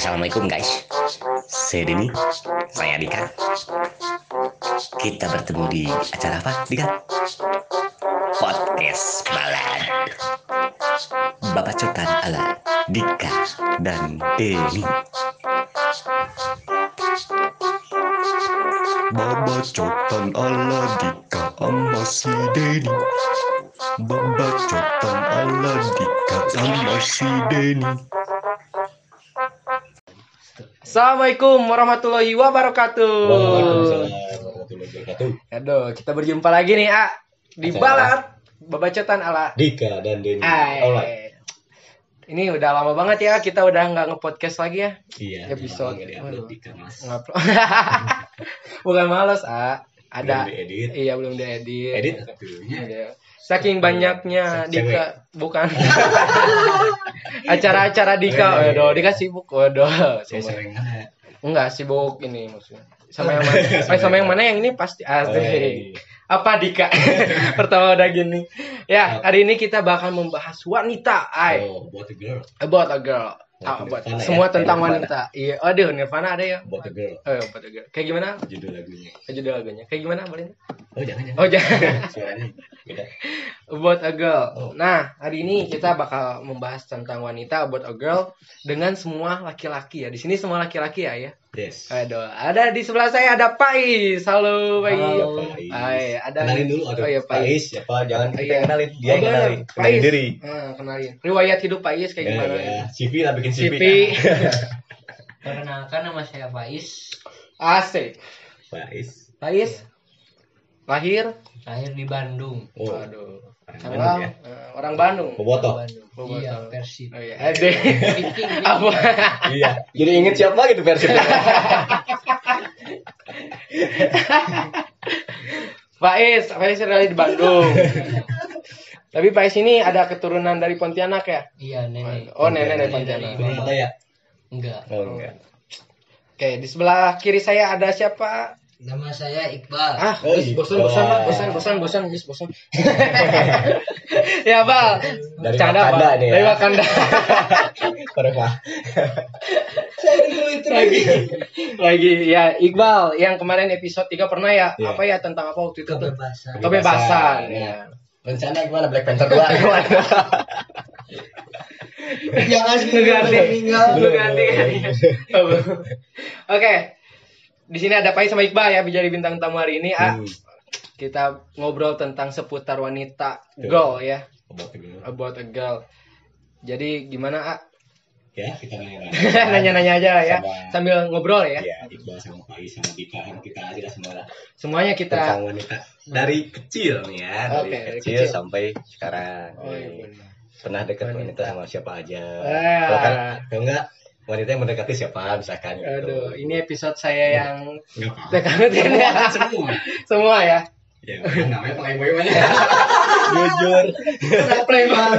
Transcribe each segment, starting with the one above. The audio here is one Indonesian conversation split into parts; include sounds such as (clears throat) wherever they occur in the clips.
Assalamualaikum guys. Saya Denny. Saya Dika. Kita bertemu di acara apa Dika? Podcast Balad. Babacotan ala Dika dan Denny. Babacotan ala Dika sama si Denny. Babacotan ala Dika sama si Denny Assalamualaikum warahmatullahi wabarakatuh. Waalaikumsalam warahmatullahi wabarakatuh. Aduh, kita berjumpa lagi nih, A. Di Acara. Balat Babacotan ala Dika dan Denny. Alright. Ini udah lama banget ya, kita udah nggak nge-podcast lagi ya. Iya. Episode. Nggak Waduh. Dika mas. (laughs) Bukan males, A. Ada. Belum diedit. Iya, belum diedit. Edit satu. Iya. Saking banyaknya Se- cewek. Dika, bukan. (laughs) Acara-acara Dika, Iya, iya, waduh, iya. Dika sibuk, waduh. Saya sering. Enggak sibuk ini maksudnya. Sama yang (laughs) mana? Eh, sama yang mana yang ini pasti. Oh, iya. Apa Dika? (laughs) Pertama udah gini. Ya, hari ini kita bakal membahas wanita. Ay, Oh, what a girl. about a girl. Ah, About buat Nirvana semua ya? tentang Nirvana. wanita. Iya, aduh Nirvana ada ya. What a girl. Eh, about a girl. Kayak gimana? Judul lagunya. Judul lagunya. Kayak gimana, Boleh? Oh jangan jangan. Oh, jangan. (laughs) Suaranya beda. About a girl. Oh. Nah, hari ini kita bakal membahas tentang wanita about a girl dengan semua laki-laki ya. Di sini semua laki-laki ya, ya. Yes. Aduh, ada di sebelah saya ada Pais. Halo, Pais. Halo. Hai, ada Kenalin dulu atau Oh iya, Pak Is, siapa? Jangan kita Iya. yang kenalin, dia Oh, yang kenalin. bener. Kenalin Pais. diri. Nah, kenalin. Riwayat hidup Pais kayak Ya, gimana? ya. CV lah bikin CV. CV. (laughs) Perkenalkan nama saya Faiz, Asik. Pak Is. Pais. Lahir. lahir di Bandung. Oh, Aduh. Orang Tanggal Bandung ya. eh, orang Bandung. Bobotoh. Bandung. Bobotoh. Iya, Persib. Oh iya, ada. Viking, Apa? Iya. Jadi inget siapa gitu versi Pais, Pais dari di Bandung. Tapi Pais ini ada keturunan dari Pontianak ya? Iya, nenek. Oh, nenek dari Nenek Pontianak. ya? Enggak. Oh enggak. Oke, di sebelah kiri saya ada siapa? Nama saya Iqbal. Ah, Oh, Gus, bosan, bosan, bosan, bosan, bosan, Gus, bosan. (laughs) ya, Bal. Dari Canda, Wakanda Bal. nih ya. Dari Wakanda. (laughs) Parah Pak. lagi, lagi, ya, Iqbal. Yang kemarin episode 3 pernah ya, Iya. apa ya, tentang apa waktu itu? Kebebasan. Kebebasan, ya. ya. Rencana gimana Black Panther 2? Jangan Lu ganti, lu Belum. ganti. Oke, di sini ada Pai sama Iqbal ya, menjadi bintang tamu hari ini. Ah, Hmm. kita ngobrol tentang seputar wanita, Betul. girl ya, About the girl. about a girl. Jadi gimana, Ah? Ya, kita nanya-nanya. (laughs) Nanya-nanya aja ya, Sama- sambil ngobrol ya. Iya, Iqbal sama Faiz sama kan kita aja lah semua lah Semuanya kita tentang wanita dari kecil nih ya, dari, Oke, dari kecil, kecil. sampai sekarang. Oh, iya, benar. Pernah deket Wanita. wanita. sama siapa aja? Ah. Kalau kan, enggak wanita yang mendekati siapa misalkan gitu. Aduh, ini episode saya yang Enggak apa-apa. dekatin ya. semua. Semua ya. Ya, namanya playboy mana? (laughs) Jujur. Playboy.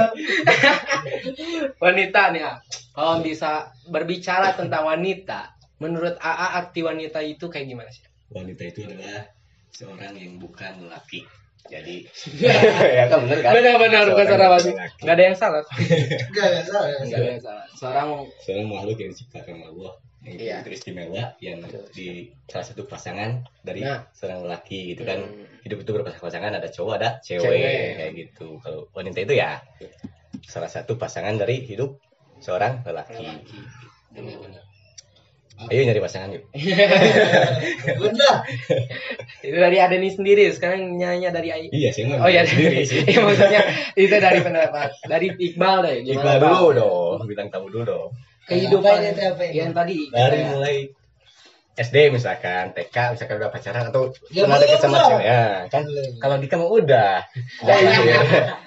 wanita nih, ah. Kalau bisa berbicara tentang wanita, menurut AA arti wanita itu kayak gimana sih? Wanita itu adalah seorang yang bukan laki. Jadi (laughs) ya kan bener kan? Bukan Seorang yang lagi. bukan laki. Gak ada yang salah. Enggak, enggak salah. Gak ada yang salah. Seorang Seorang makhluk yang diciptakan oleh Allah yang Iya. begitu istimewa yang di salah satu pasangan dari Nah. seorang lelaki gitu kan Hmm. hidup itu berpasangan ada cowok ada cewek, Cewek. kayak gitu kalau wanita itu ya salah satu pasangan dari hidup seorang lelaki, Benar-benar. Ayo nyari pasangan yuk Benar. itu dari Adeni sendiri. Sekarang nyanyi dari Ai. iya sih Oh iya, sendiri sih (laughs) Iya, maksudnya itu dari pendapat dari Iqbal deh. Iqbal Bal? dulu dong bintang tamu dulu dong Kehidupan Apa ini, apa yang tadi. dari kayak- mulai SD misalkan TK misalkan udah pacaran atau Ya, pernah deket sama cewek ya kan kalau Dika mah udah iya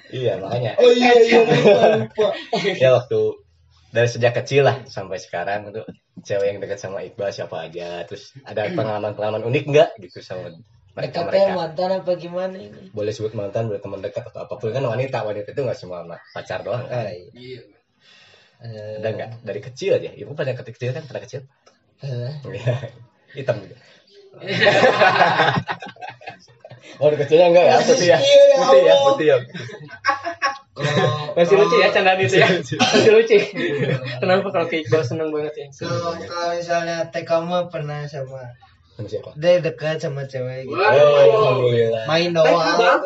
iya makanya Oh iya, iya, lupa, lupa. ya waktu dari sejak kecil lah sampai sekarang itu cewek yang dekat sama Iqbal siapa aja terus ada pengalaman-pengalaman unik nggak gitu sama mereka mereka mantan apa gimana ini? boleh sebut mantan boleh teman dekat atau apa pun kan wanita wanita itu nggak cuma ma- pacar doang kan? Iya. Eh, ada nggak? Dari kecil aja ibu pada kecil kan pada kecil. Eh, Iya. hitam juga (laughs) oh kecilnya enggak ya putih ya Iya, ya putih ya putih ya Kalau Masih lucu ya candaan itu ya. Masih lucu. Kenapa kalau ke Iqbal seneng banget ya? Kalau kalau misalnya TK mah pernah sama siapa? dia dekat sama cewek gitu. Oh, alhamdulillah. Main doang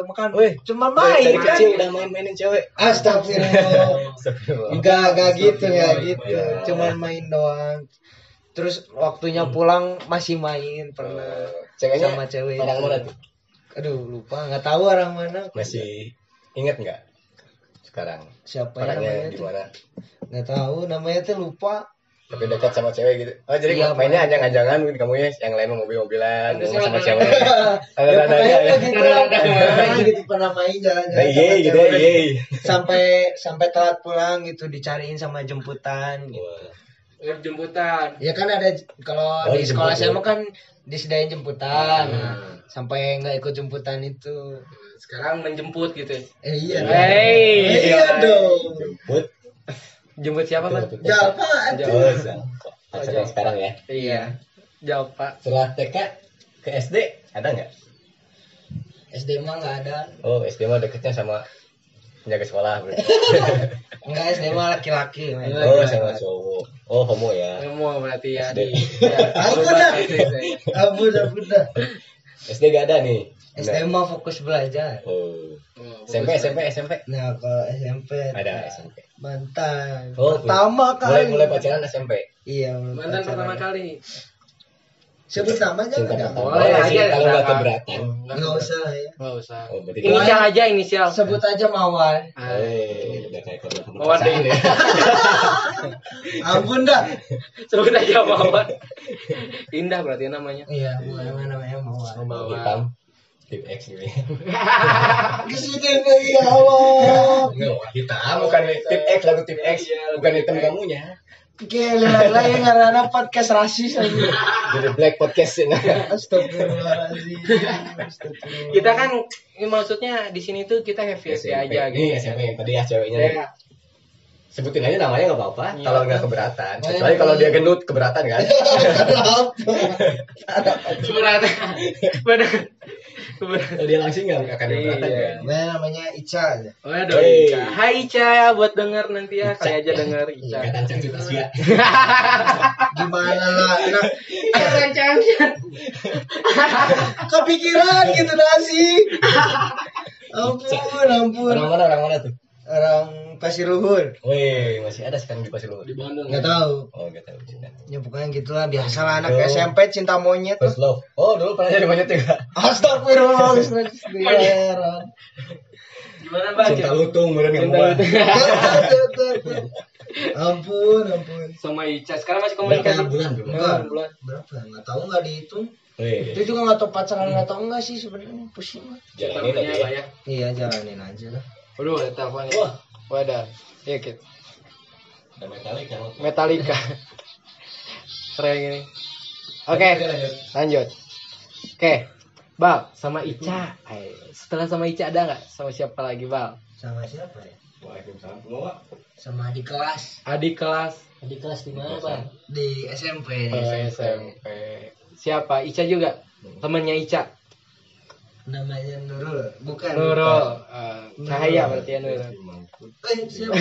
makan. Wih, Cuma main dari kan. kecil udah main-mainin cewek. Astagfirullah. (laughs) Enggak, enggak gitu ya gitu. Cuman main doang. Terus waktunya pulang masih main pernah Ceweknya sama cewek. orang mana tuh? Aduh, lupa, nggak tahu orang mana. Masih inget nggak? Sekarang Siapa ya orangnya namanya di mana? Nggak tahu namanya tuh lupa. Tapi dekat sama cewek gitu. Oh, jadi Iya, mainnya Pak. anjang-anjangan mungkin kamu ya, yang lain mah mobil-mobilan, ngomong sama cewek. Ada (laughs) Ya, ada ada ya. gitu. Pernah gitu pernah main Nah, jalan-jalan iya sama gitu ya, cewek. iya. Sampai sampai telat pulang gitu dicariin sama jemputan gitu. Jemputan. Ya kan ada kalau Oh, di sekolah ya? saya mah kan disediain jemputan. Hmm. Nah, sampai nggak ikut jemputan itu. Sekarang menjemput gitu ya. Eh iya. Hey, dong. iya dong. Jemput. Jemput siapa, Bang? Jalpa Oh, Zalpa. Pacaran sekarang ya. Iya. Jawab, Pak. Setelah TK ke SD ada nggak? SD mah nggak ada. Oh, SD mah deketnya sama penjaga sekolah berarti. (laughs) Enggak SD mah laki-laki. Oh, sama cowok. Oh, homo ya. Kamu berarti ya SD. (laughs) ya, Aku dah. SD saya. Ampun, ampun dah. SD gak ada nih. SD mah fokus belajar. Oh. SMP, SMP, SMP. Nah, kalau SMP Ada SMP. mantan. Oh, pertama Mulai kali. mulai pacaran SMP. Iya, mulai Mantan pertama kali. Sebut nama enggak? pertama. Boleh aja, kalau nggak keberatan. Enggak usah lah ya. Enggak usah. Oh, berarti Inisial aja inisial. Sebut aja Mawar. Ah, Eh, udah kayak kabar Mawar deh. ya. (laughs) Ampun dah. Sebut aja Mawar. Indah berarti namanya. Iya, bukan namanya Mawar. Mawar. Hitam. Tip X gitu ya. (laughs) Ke sini lagi awal. Enggak, hitam. Bukan tip X lagu tip X. Bukan hitam kamunya. Gila lah yang ngarana podcast rasis aja. Jadi black podcast ini. Astagfirullahaladzim. Astagfirullah. Kita kan ini maksudnya di sini tuh kita happy happy aja gitu. Ini SMP yang tadi ya ceweknya. nih. Ya, Sebutin aja namanya nggak apa-apa. Iya. Kalau nggak keberatan. Kecuali kalau dia gendut keberatan kan. (laughs) keberatan. Dia langsing nggak akan Iya. kan. Nah, namanya Ica aja. Waduh, Hey. Ica. Hai Ica ya buat denger nanti ya, kali aja denger Ica. Ikatan Cangcut Asia. Gimana lah? Nah, Jangan jangan. kepikiran gitu nasi. Ampun, ampun. Orang mana orang mana tuh? Orang Pasiruhur. Wih, masih ada sekarang di Pasiluhur. Di Bandung. Nggak tahu. Oh, nggak tahu. Ya pokoknya gitulah biasa lah anak Oh. SMP cinta monyet tuh. First love. Oh, dulu pernah jadi monyet juga. Astagfirullah. Gimana Bang? Cinta lutung, bener Cinta mau. lutung. (laughs) ampun, ampun. Sama Ica. Sekarang masih Berapa komunikasi. bulan tuh? Enggak. bulan. Berapa? Nggak tahu nggak dihitung. Wih, Itu juga nggak tahu pacaran nggak tahu nggak sih sebenarnya pusing. lah. jalanin aja ya? Iya jalanin aja lah. Waduh, ada teleponnya. Wah. Wadah. Iya, Kit. Ada metalik kan. Metallica. (laughs) Keren gini. Oke, lanjut. Oke. Bal, sama Ica. Ay, setelah sama Ica ada nggak? Sama siapa lagi, Bal? Sama siapa ya? Waalaikumsalam. Sama di kelas. Adik kelas Di kelas di mana bang? Di SMP. Di oh, SMP. Siapa? Ica juga? Temennya Ica. Namanya Nurul. Bukan. Nurul. Eh, cahaya berarti ya Nurul. Eh, siapa?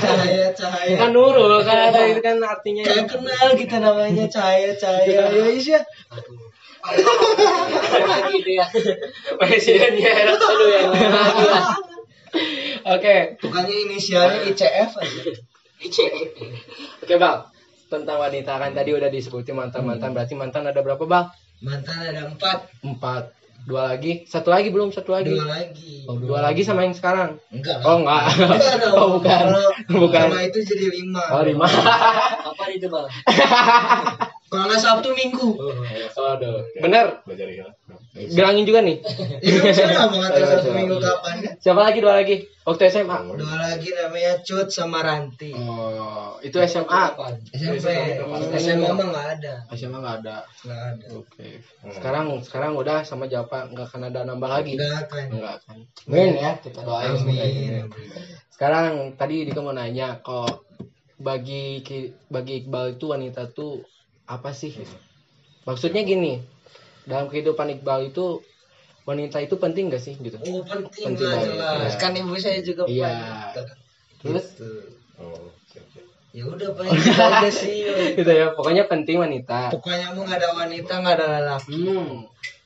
Cahaya, cahaya. Kan Nurul kan ada itu kan artinya. Kayak kenal kita namanya Cahaya, Cahaya. Ya Isya. gitu ya. Presidennya era dulu ya. Oke. Bukannya inisialnya ICF aja. Oke, Bang. Tentang wanita kan tadi udah disebutin mantan-mantan. Berarti mantan ada berapa, Bang? Mantan ada empat. Empat. Dua lagi. Satu lagi belum, satu lagi. Dua lagi. Oh, dua lagi sama yang sekarang. Enggak. Oh, enggak. Enggak dong. (laughs) Oh, bukan. Bukan. Sama itu jadi lima. Oh, lima. Apa itu bang? (laughs) Kalau nggak Sabtu Minggu. Aduh. Bener. Belajar ya. Bilangin juga nih. Itu bisa nggak mengatakan Ayo, Sabtu coba. Minggu kapan? ya? Siapa lagi dua lagi? Waktu SMA. Dua lagi namanya Cut sama Ranti. Oh, itu SMA. SMP. SMA mah nggak ada. SMA nggak ada. Nggak ada. Oke. Sekarang sekarang udah sama Japa nggak akan ada nambah lagi. Nggak akan. Enggak akan. Amin ya, kita doain Amin. Sekarang tadi Dika mau nanya kok bagi bagi Iqbal itu wanita tuh apa sih? Maksudnya gini, dalam kehidupan Iqbal itu wanita itu penting gak sih gitu? Oh penting Penting lah jelas. Iya. Kan ibu saya juga Iya. Gitu. Terus Gitu. Oh. Ya udah paling gitu aja sih. (laughs) gitu ya, pokoknya penting wanita. Pokoknya mau nggak ada wanita nggak ada lelaki. Hmm.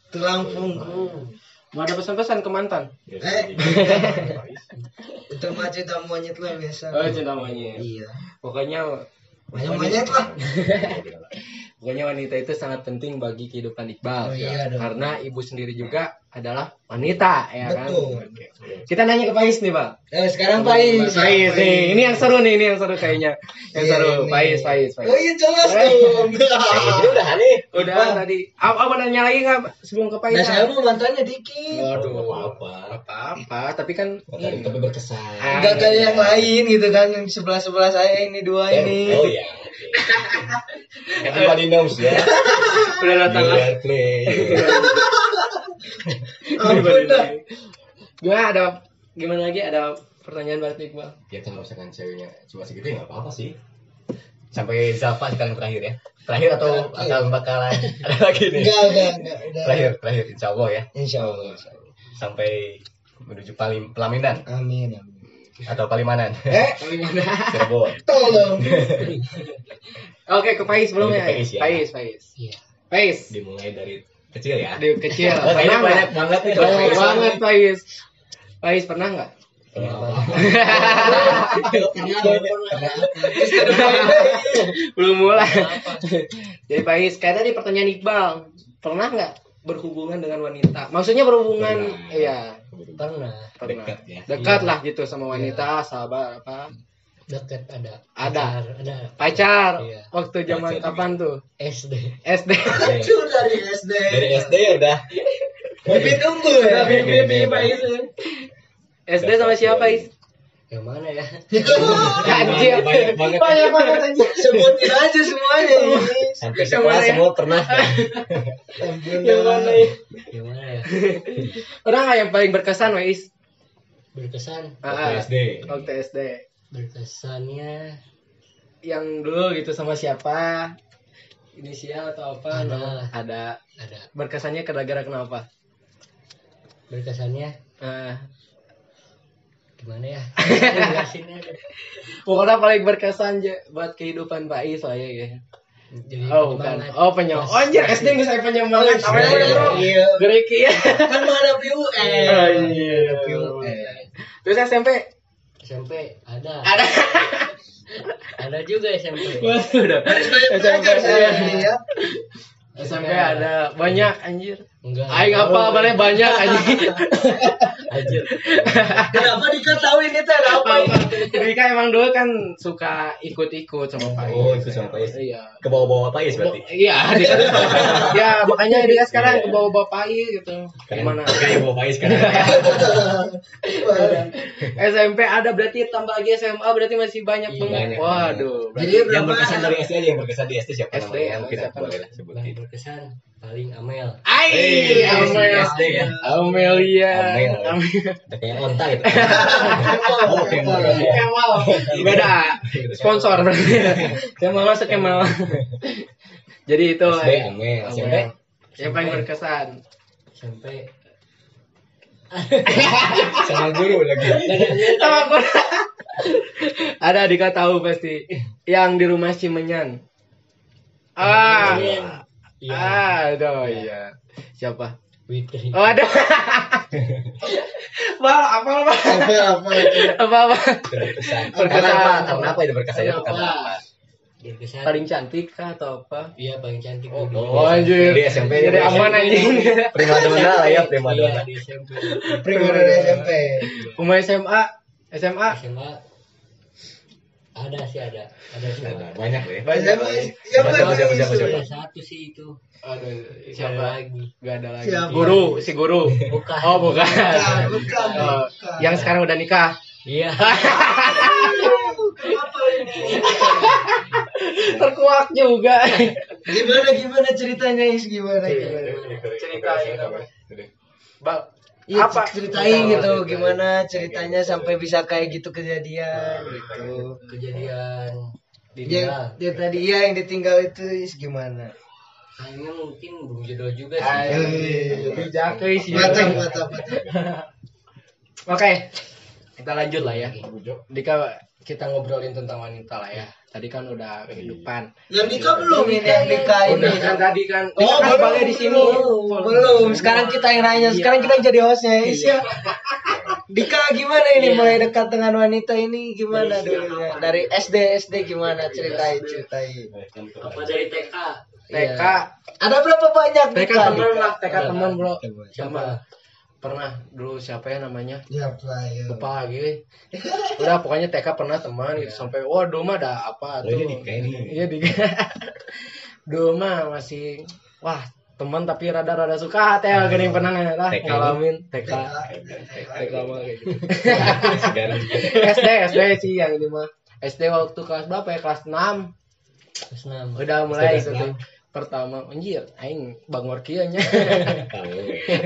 Tulang punggung. Hmm. Mau ada pesan-pesan ke mantan? Ya, Eh. jadi- Itu mah cinta monyet lah biasa. Oh, cinta monyet. Iya. Pokoknya Banyak monyet lah. (laughs) pokoknya wanita itu sangat penting bagi kehidupan Iqbal. Oh, iya dong. Karena ibu sendiri juga adalah wanita, ya kan? Betul. Kita nanya ke Pais nih, Pak. Eh, sekarang Pais. Pais nih. Ini yang seru nih, ini yang seru kayaknya. Yang Iya, seru. ini. Pais, Pais, Pais. Oh iya jelas Eh. dong. (laughs) Ini udah nih. Udah tadi. Apa, apa nanya lagi nggak sebelum ke Pais? Nah saya mau mantannya dikit. Waduh. apa-apa. Apa-apa, tapi kan Tapi, tapi berkesan. Ah, Enggak kayak yang lain gitu kan yang sebelah sebelah saya ini dua ini. Oh iya. Everybody knows ya. udah datang play. Ampun dah. Gimana ada gimana lagi ada pertanyaan buat Iqbal? Ya kalau misalkan ceweknya cuma segitu ya nggak apa-apa sih. Sampai Zalfa sekali terakhir ya. Terakhir atau akan bakalan (laughs) ada lagi nih. Enggak enggak enggak udah. Terakhir, terakhir insya Allah ya. Insya Allah. insya Allah. Sampai menuju paling pelaminan Amin amin. Atau palimanan. Eh Gimana? (laughs) Cirebon. tolong. (laughs) Oke, ke Pais belum Ke ya? Pais, ya. Pais, Pais. Iya. Pais. Dimulai dari kecil ya. Di kecil. (laughs) Oh, pernah banyak banget nih. Banyak banget Pais. Pais pernah nggak? Belum mulai. Jadi Pais, kayak tadi pertanyaan Iqbal. Pernah nggak berhubungan dengan wanita? Maksudnya berhubungan, iya. Pernah. Pernah. Dekat ya. Dekat lah gitu sama wanita, sahabat apa? Dekat ada. Ada. Ada. Pacar. Iya. Waktu zaman Pacar kapan tuh? SD. SD. Itu dari SD. Dari SD ya udah. Bibit unggul ya. Bibit Pais. SD sama siapa, Is? Yang mana ya? (laughs) Anjir. Banyak banget. Banyak banget anjir. Sebutin aja semuanya ini. Sampai sekolah ya? semua pernah. Yang mana ya? Yang mana ya? Pernah nggak yang paling berkesan, Wais? Berkesan. Ah, SD. Waktu SD. Berkesannya Yang dulu gitu sama siapa? Inisial atau apa? Ada. Nama? Ada. ada. Berkesannya gara-gara kenapa? Berkesannya Ah, gimana ya? (laughs) Pokoknya paling berkesan je- buat kehidupan Pak Is lah ya. ya. Jadi Oh, bukan. Oh, penyemangat. Oh, anjir, SD nggak saya penyemangat. Apa Iya, bro? Iya. Geriki ya. Kan menghadapi UN. Anjir. Menghadapi UN. Terus SMP SMP ada. ada. Ada juga SMP. Waduh, (laughs) saya ya. SMP ada banyak anjir. Enggak. Aing apa boleh banyak anjir. Anjir. Kenapa diketahui ini teh apa ini? Rika emang dulu kan suka ikut-ikut sama Pak Oh, ikut sama Pak Is. Iya. Ke bawah-bawah Pak Is berarti. Iya, dia (laughs) ya makanya dia sekarang ke bawah bapak Is gitu. Gimana? Kayak bawah Pak Is kan. SMP ada berarti tambah lagi SMA berarti masih banyak Iya, banget. Waduh. Jadi Berarti yang berkesan dari SD aja yang berkesan di SD siapa SD, namanya? Mungkin boleh sebutin. berkesan paling Amel. Ai, Eh, Amel. SD ya. Amelia. Amel. Amel. Kayak onta gitu. Oh, Kemal. Kemal. Beda. Sponsor berarti. Kemal masuk Kemal. Jadi itu SD Amel, Amel. SMP. Yang paling berkesan. SMP Sama guru lagi. Sama aku. Ada Dika tahu pasti. Yang di rumah Cimenyan. Ah. Iya. Aduh iya. Siapa? Witri. Oh ada. (laughs) Bal, apa apa? Apa apa Apa apa? Berkesan. Karena apa? Karena apa itu berkesannya? Karena apa? Berkesan. Paling cantik kah atau apa? Iya paling cantik Oh, oh anjir. Di SMP. Jadi aman anjing. Prima donna lah ya, prima Iya donna. di SMP. SMP. Pemain SMA, SMA. SMA ada sih ada. Ada sih. Ada, Banyak ya. Banyak. Siapa Siapa, siapa siapa, siapa, siapa? Satu sih itu. Ada siapa? lagi. Gak ada lagi. Siapa? Guru, si guru. Bukan. Oh, bukan. Bukan, bukan, Oh, bukan. Yang sekarang udah nikah. Iya. Terkuak juga. Gimana gimana ceritanya Is gimana gimana? Ceritain apa? Bang, Iya Apa? ceritain gitu Ceritain. gimana ceritanya sampai bisa kayak gitu kejadian gitu. kejadian di Dia, dia tadi iya yang ditinggal itu Is gimana? Kayaknya mungkin belum jodoh juga sih. Ayo, bijak euy si Mantap mantap mantap. Oke. Kita lanjut lah ya Dika kita ngobrolin tentang wanita lah ya tadi kan udah kehidupan Yang Dika belum ini yang Dika ini. udah kan tadi kan Oh, Dika kan belum. di sini Belum. Sekarang kita yang nanya. Sekarang kita yang jadi hostnya. Isya. Dika gimana ini mulai dekat dengan wanita ini gimana dulunya? Dari SD SD gimana ceritain ceritain. Apa dari TK? TK Ada berapa banyak TK Dika? teman lah TK Iya. teman bro sama pernah dulu siapa ya namanya? Ya, ya. lupa lagi udah pokoknya TK pernah teman gitu sampai wah mah ada apa Oh, tuh? iya (laughs) dulu mah masih wah teman tapi rada-rada suka teh gini pernah nggak lah TK. ngalamin. TK TK. TK mah kayak gitu. (laughs) Segar. SD SD sih yang ini mah. SD waktu kelas berapa ya? Kelas 6 Terus enam. udah mulai itu kelas tuh pertama anjir aing bangor kieu nya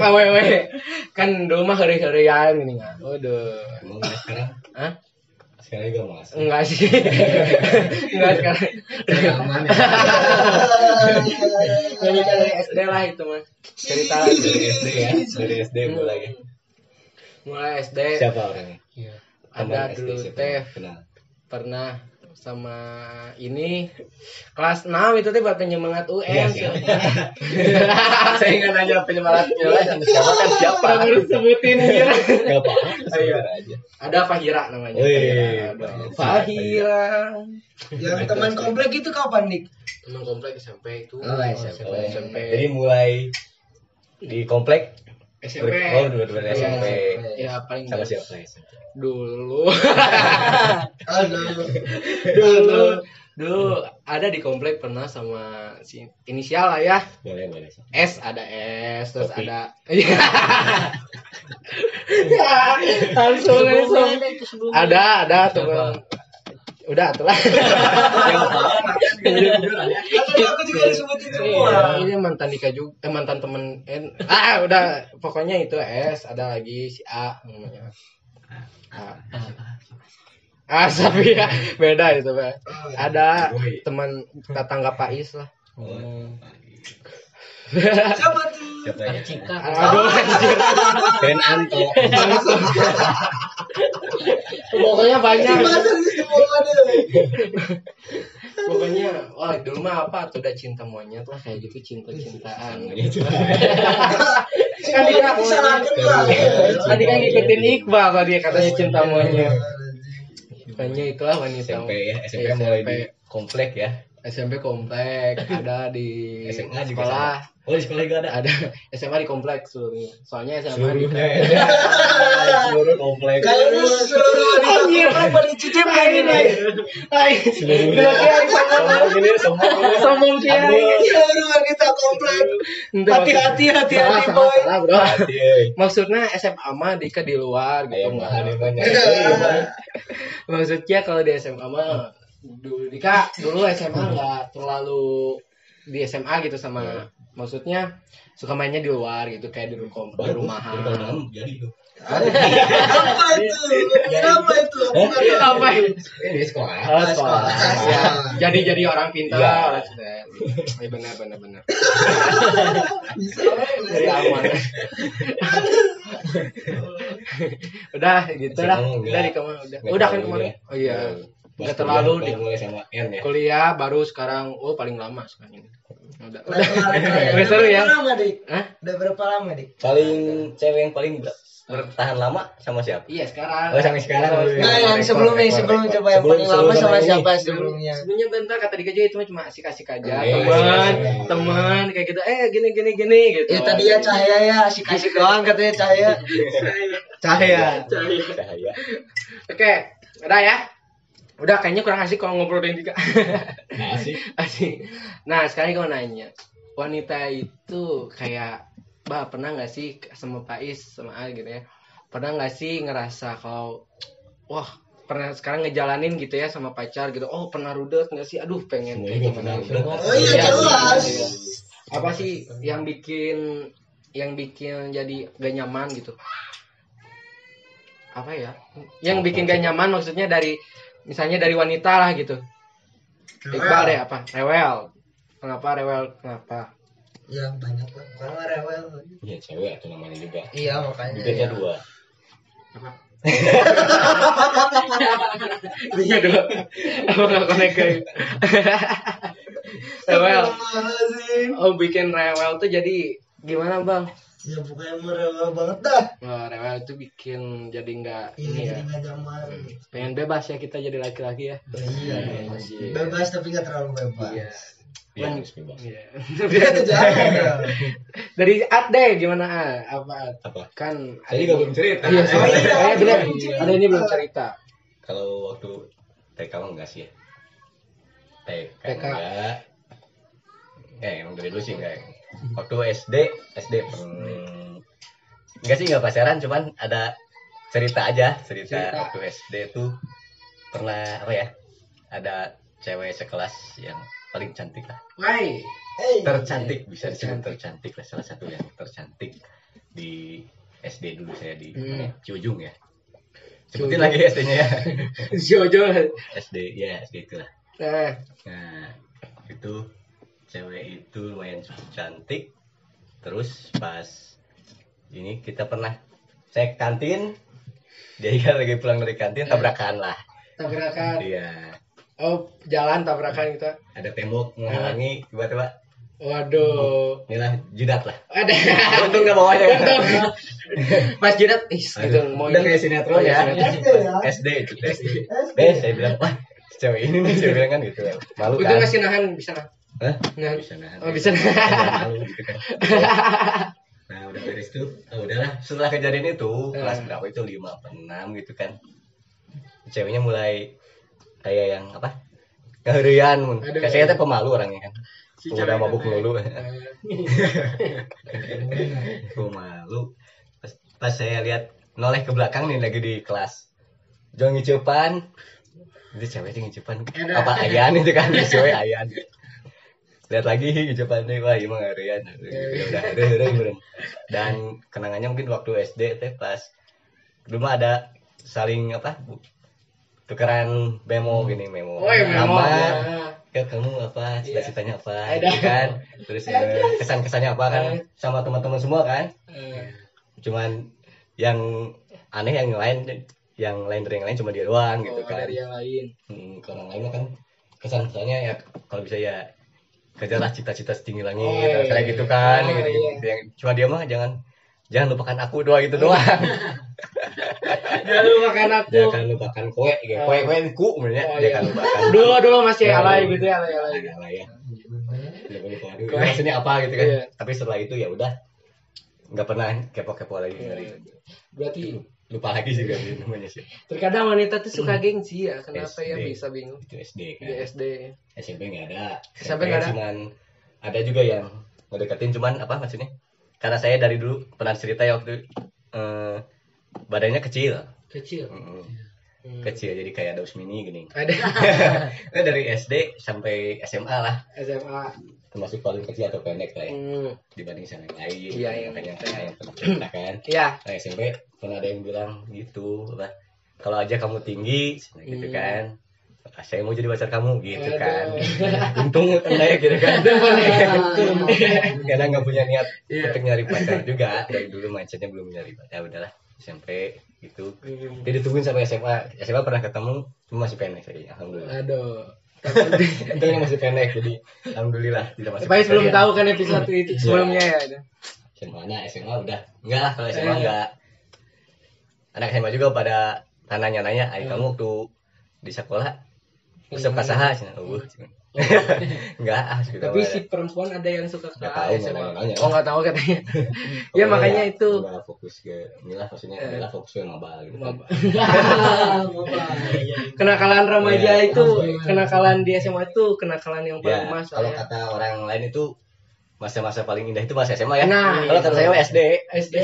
awewe kan dulu mah hari-harian gini kan waduh Emang udah sekarang? Hah? Sekarang juga masih. enggak sih (laughs) enggak sekarang Aman ya. (laughs) Dari SD lah itu mah cerita Dari SD ya. Dari SD mulai ya. mulai SD Siapa orangnya? Iya. ada dulu teh pernah sama ini kelas 6 itu teh buat penyemangat UN Iya? (laughs) Saya nggak nanya penyemangat penyemangat sama siapa kan siapa? harus sebutin ya Gak apa-apa. Ayo. sebut aja. ada Fahira namanya Wih, Fahira. Yang teman komplek itu kapan dik? teman komplek SMP itu Oh, SMP. Oh, SMP Jadi mulai di komplek SMP Oh, dua-duanya Iya, SMP. ya paling Sama siapa ya? (laughs) dulu Aduh. dulu dulu ada di komplek pernah sama si inisial lah ya Boleh, boleh. S ada S terus Kopi. ada Iya. (laughs) langsung langsung ada ada teman udah tuh. (laughs) Lah Tadi aku juga disebutin semua. Iya, ini mantan Dika juga eh, mantan temen eh, ah udah. Pokoknya itu S ada lagi si A namanya. A. Ah, tapi ya. Beda itu, Pak. Ada teman tetangga Pais lah. Siapa tuh? Siapa ya? Cika. Aduh, anjir. Ben Anto. Pokoknya banyak. Pokoknya, wah dulu mah apa tuh udah cinta monyet lah kayak gitu cinta-cintaan. (laughs) kan dia tadi kan ngikutin Iqbal tadi katanya cinta monyet. Makanya itulah wanita. SMP ya, SMP mulai di komplek ya. SMP komplek (laughs) ada di SMA juga sekolah Oh, di sekolah juga ada. ada (laughs) SMA di komplek seluruhnya. Soalnya SMA di Seluruhnya. (laughs) Seluruh komplek. Kayaknya seluruh wanita komplek pada cicip kayak gini. Hai, Seluruhnya. Sombong gini, sombong sombong kiai. Seluruh wanita komplek. Hati-hati, hati-hati, boy. salah, bro. Maksudnya SMA mah Dika di luar gitu banyak. Maksudnya kalau di SMA mah dulu Dika dulu SMA nggak terlalu di SMA gitu sama maksudnya suka mainnya di luar gitu kayak di rumah di rumahan. Jadi tuh. Apa itu? Apa itu? Apa ini? Eh, di sekolah. Oh, sekolah. sekolah. Ya, jadi jadi orang pintar. Iya. orang sudah. Ya, benar benar benar. Jadi aman. (laughs) udah gitu lah. Masih ngomong, Udah ya. Udah. Kan kemarin. ya. Oh iya. Nggak terlalu kuliah, di sama N ya. kuliah baru sekarang oh paling lama sekarang ini. Udah. Udah (laughs) Udah. seru ya. lama, Dik? Hah? Udah berapa lama, Dik? Paling cewek yang paling ber- bertahan lama sama siapa? Iya sekarang. Oh, sampai sekarang. Nah, iya. yang sebelumnya, sebelum coba yang paling lama sama ini. siapa sebelumnya? Sebenarnya bentar kata Dika juga itu cuma asik-asik aja, Iya, teman, iya. teman kayak gitu. Eh gini gini gini gitu. Ya tadi ya cahaya ya asik-asik doang katanya cahaya. (laughs) Cahaya. Cahaya. Oke, udah ya. Udah kayaknya kurang asik kalau ngobrolin Dika. Nah, sih. (laughs) asik. Nah, sekarang gue mau nanya. Wanita itu kayak Bah, pernah nggak sih sama Pais sama A gitu ya? Pernah nggak sih ngerasa kalau wah pernah sekarang ngejalanin gitu ya sama pacar gitu oh pernah rudet nggak sih aduh pengen Semuanya kayak gimana pernah gitu. rudet. Oh iya, jelas. iya. apa sih yang bikin yang bikin jadi gak nyaman gitu apa ya yang bikin gak nyaman maksudnya dari misalnya dari wanita lah gitu Iqbal deh apa rewel kenapa rewel kenapa Ya banyak lah. Karena rewel. Iya, cewek atau namanya juga. Iya makanya. Bibirnya ya. dua. apa (laughs) Iya dong. Apa nggak connect rewel? Oh bikin rewel tuh jadi gimana bang? Ya pokoknya merewel banget dah. Wah, rewel itu bikin jadi nggak Iya, ini ya. jadi nggak nyaman. Pengen bebas ya kita jadi laki-laki ya. Iya, Iya. bebas tapi nggak terlalu bebas. Iya. Iya, harus bebas. iya. (laughs) Dari Ad deh gimana? Apa? Apa? Kan juga belum cerita. Iya, Oh, iya, Saya benar. Ada ini belum cerita. Kalau waktu TK mah enggak sih ya. TK, TK. enggak. Eh, emang dari dulu sih enggak. Waktu SD, SD hmm, enggak sih enggak pacaran, cuman ada cerita aja, cerita, Cerita. waktu SD tuh pernah apa ya? Ada cewek sekelas yang paling cantik lah. Eh, Tercantik bisa disebut Tercantik. lah salah satu yang tercantik di SD dulu saya di Hmm. ya? Ciujung ya. Ciujung. Sebutin lagi SD-nya ya. (laughs) Jojo. SD ya SD itu lah. Nah, Nah, itu cewek itu lumayan cantik. Terus pas ini kita pernah cek kantin, dia kan lagi pulang dari kantin tabrakan lah. tabrakan. Iya, Oh, jalan tabrakan gitu. ada tembok menghalangi tiba-tiba Waduh. inilah jidat lah. Ada. Untung nggak bawanya. Untung. Mas Jidat, ih, gitu mau Udah kayak sinetron ya. Sinetron. SD ya. SD itu SD. SD saya bilang wah cewek ini nih saya bilang kan gitu malu Itu kan. masih nahan bisa nahan. Hah? Nahan. bisa nahan Oh, bisa. Nahan. malu gitu kan nah udah beres tuh oh, udahlah. Setelah kejadian itu kelas Hmm. berapa itu? Lima apa enam gitu kan. Ceweknya mulai kayak yang apa? Keherian saya teh pemalu orangnya kan. Si udah mabuk Eh, (laughs) pemalu. Pas, pas saya lihat noleh ke belakang nih lagi di kelas. Jangan ngicupan. Itu cewek Ada. apa ayan itu kan? (laughs) Cewek ayan lihat lagi nih wah emang harian Iya. udah udah udah dan kenangannya mungkin waktu SD teh pas dulu mah ada saling apa tukeran memo gini memo. Oh, ya memo. Nama, Ya. ya kamu apa cita-citanya apa gitu kan. Terus kesan kesannya apa kan sama teman-teman semua kan. Eh, cuman yang aneh yang lain yang lain dari yang lain cuma dia doang gitu oh, kan. dari yang lain. hmm, orang lain kan kesan kesannya ya kalau bisa ya kejarlah cita-cita setinggi langit Oh, iya, kayak iya. gitu kan Oh, gitu, iya. gitu. Yang- cuma dia mah jangan jangan lupakan aku doa gitu doang (laughs) Jangan lu makan aku. jangan lupakan kowe gitu. Oh. kowe kowe ku sebenarnya Oh, jangan iya. lupakan Dulu dulu masih Ya, alay iya. gitu ya, alay alay. Ada lah ya Jangan aduh, Kowe. maksudnya apa gitu kan Iya. tapi setelah itu ya udah nggak pernah kepo-kepo lagi dari Berarti lupa lagi sih gak namanya sih terkadang wanita tuh suka gengsi ya. Kenapa ya SD. bisa bingung? itu SD kan Di SD. SMP nggak ada SMP nggak ada? cuman ada juga yang ngedeketin cuman apa maksudnya karena saya dari dulu pernah cerita ya waktu eh, badannya kecil Kecil. Mm-mm. Hmm. kecil jadi kayak daus mini gini Ada (laughs) dari SD sampai SMA lah SMA. Termasuk paling kecil atau pendek lah ya Hmm. dibanding sama yang lain Iya, yang makanya pendek. kayak yang pernah (clears throat) cerita kan Iya. nah, SMP pernah ada yang bilang gitu apa kalau aja kamu tinggi gitu Hmm. kan "Ah, saya mau jadi pacar kamu gitu Aduh. kan untung pendek gitu kan (laughs) (laughs) karena nggak punya niat Iya. untuk nyari pacar juga dari dulu mindsetnya belum nyari pacar ya udahlah SMP gitu Hmm. jadi ditungguin sampai SMA SMA pernah ketemu cuma masih pendek jadi alhamdulillah Aduh. Untungnya masih pendek jadi alhamdulillah tidak masuk Tapi belum tahu kan episode itu sebelumnya ya. SMA nah SMA udah. Enggak lah kalau SMA Eh. enggak. Anak SMA juga pada nanya-nanya ay Hmm. kamu waktu di sekolah usap kasaha cina uh (laughs) enggak ah Tapi si perempuan ada yang suka ke tahu. Oh nggak tahu katanya. (laughs) ya makanya ya, itu. udah fokus ke inilah maksudnya Eh. adalah fokus ke mabal gitu kan. (laughs) kenakalan remaja Ya, itu, kenakalan di SMA itu kenakalan yang paling ya kalau ya. kata orang lain itu masa-masa paling indah itu masa SMA ya Nah, kalau kata saya SD SD.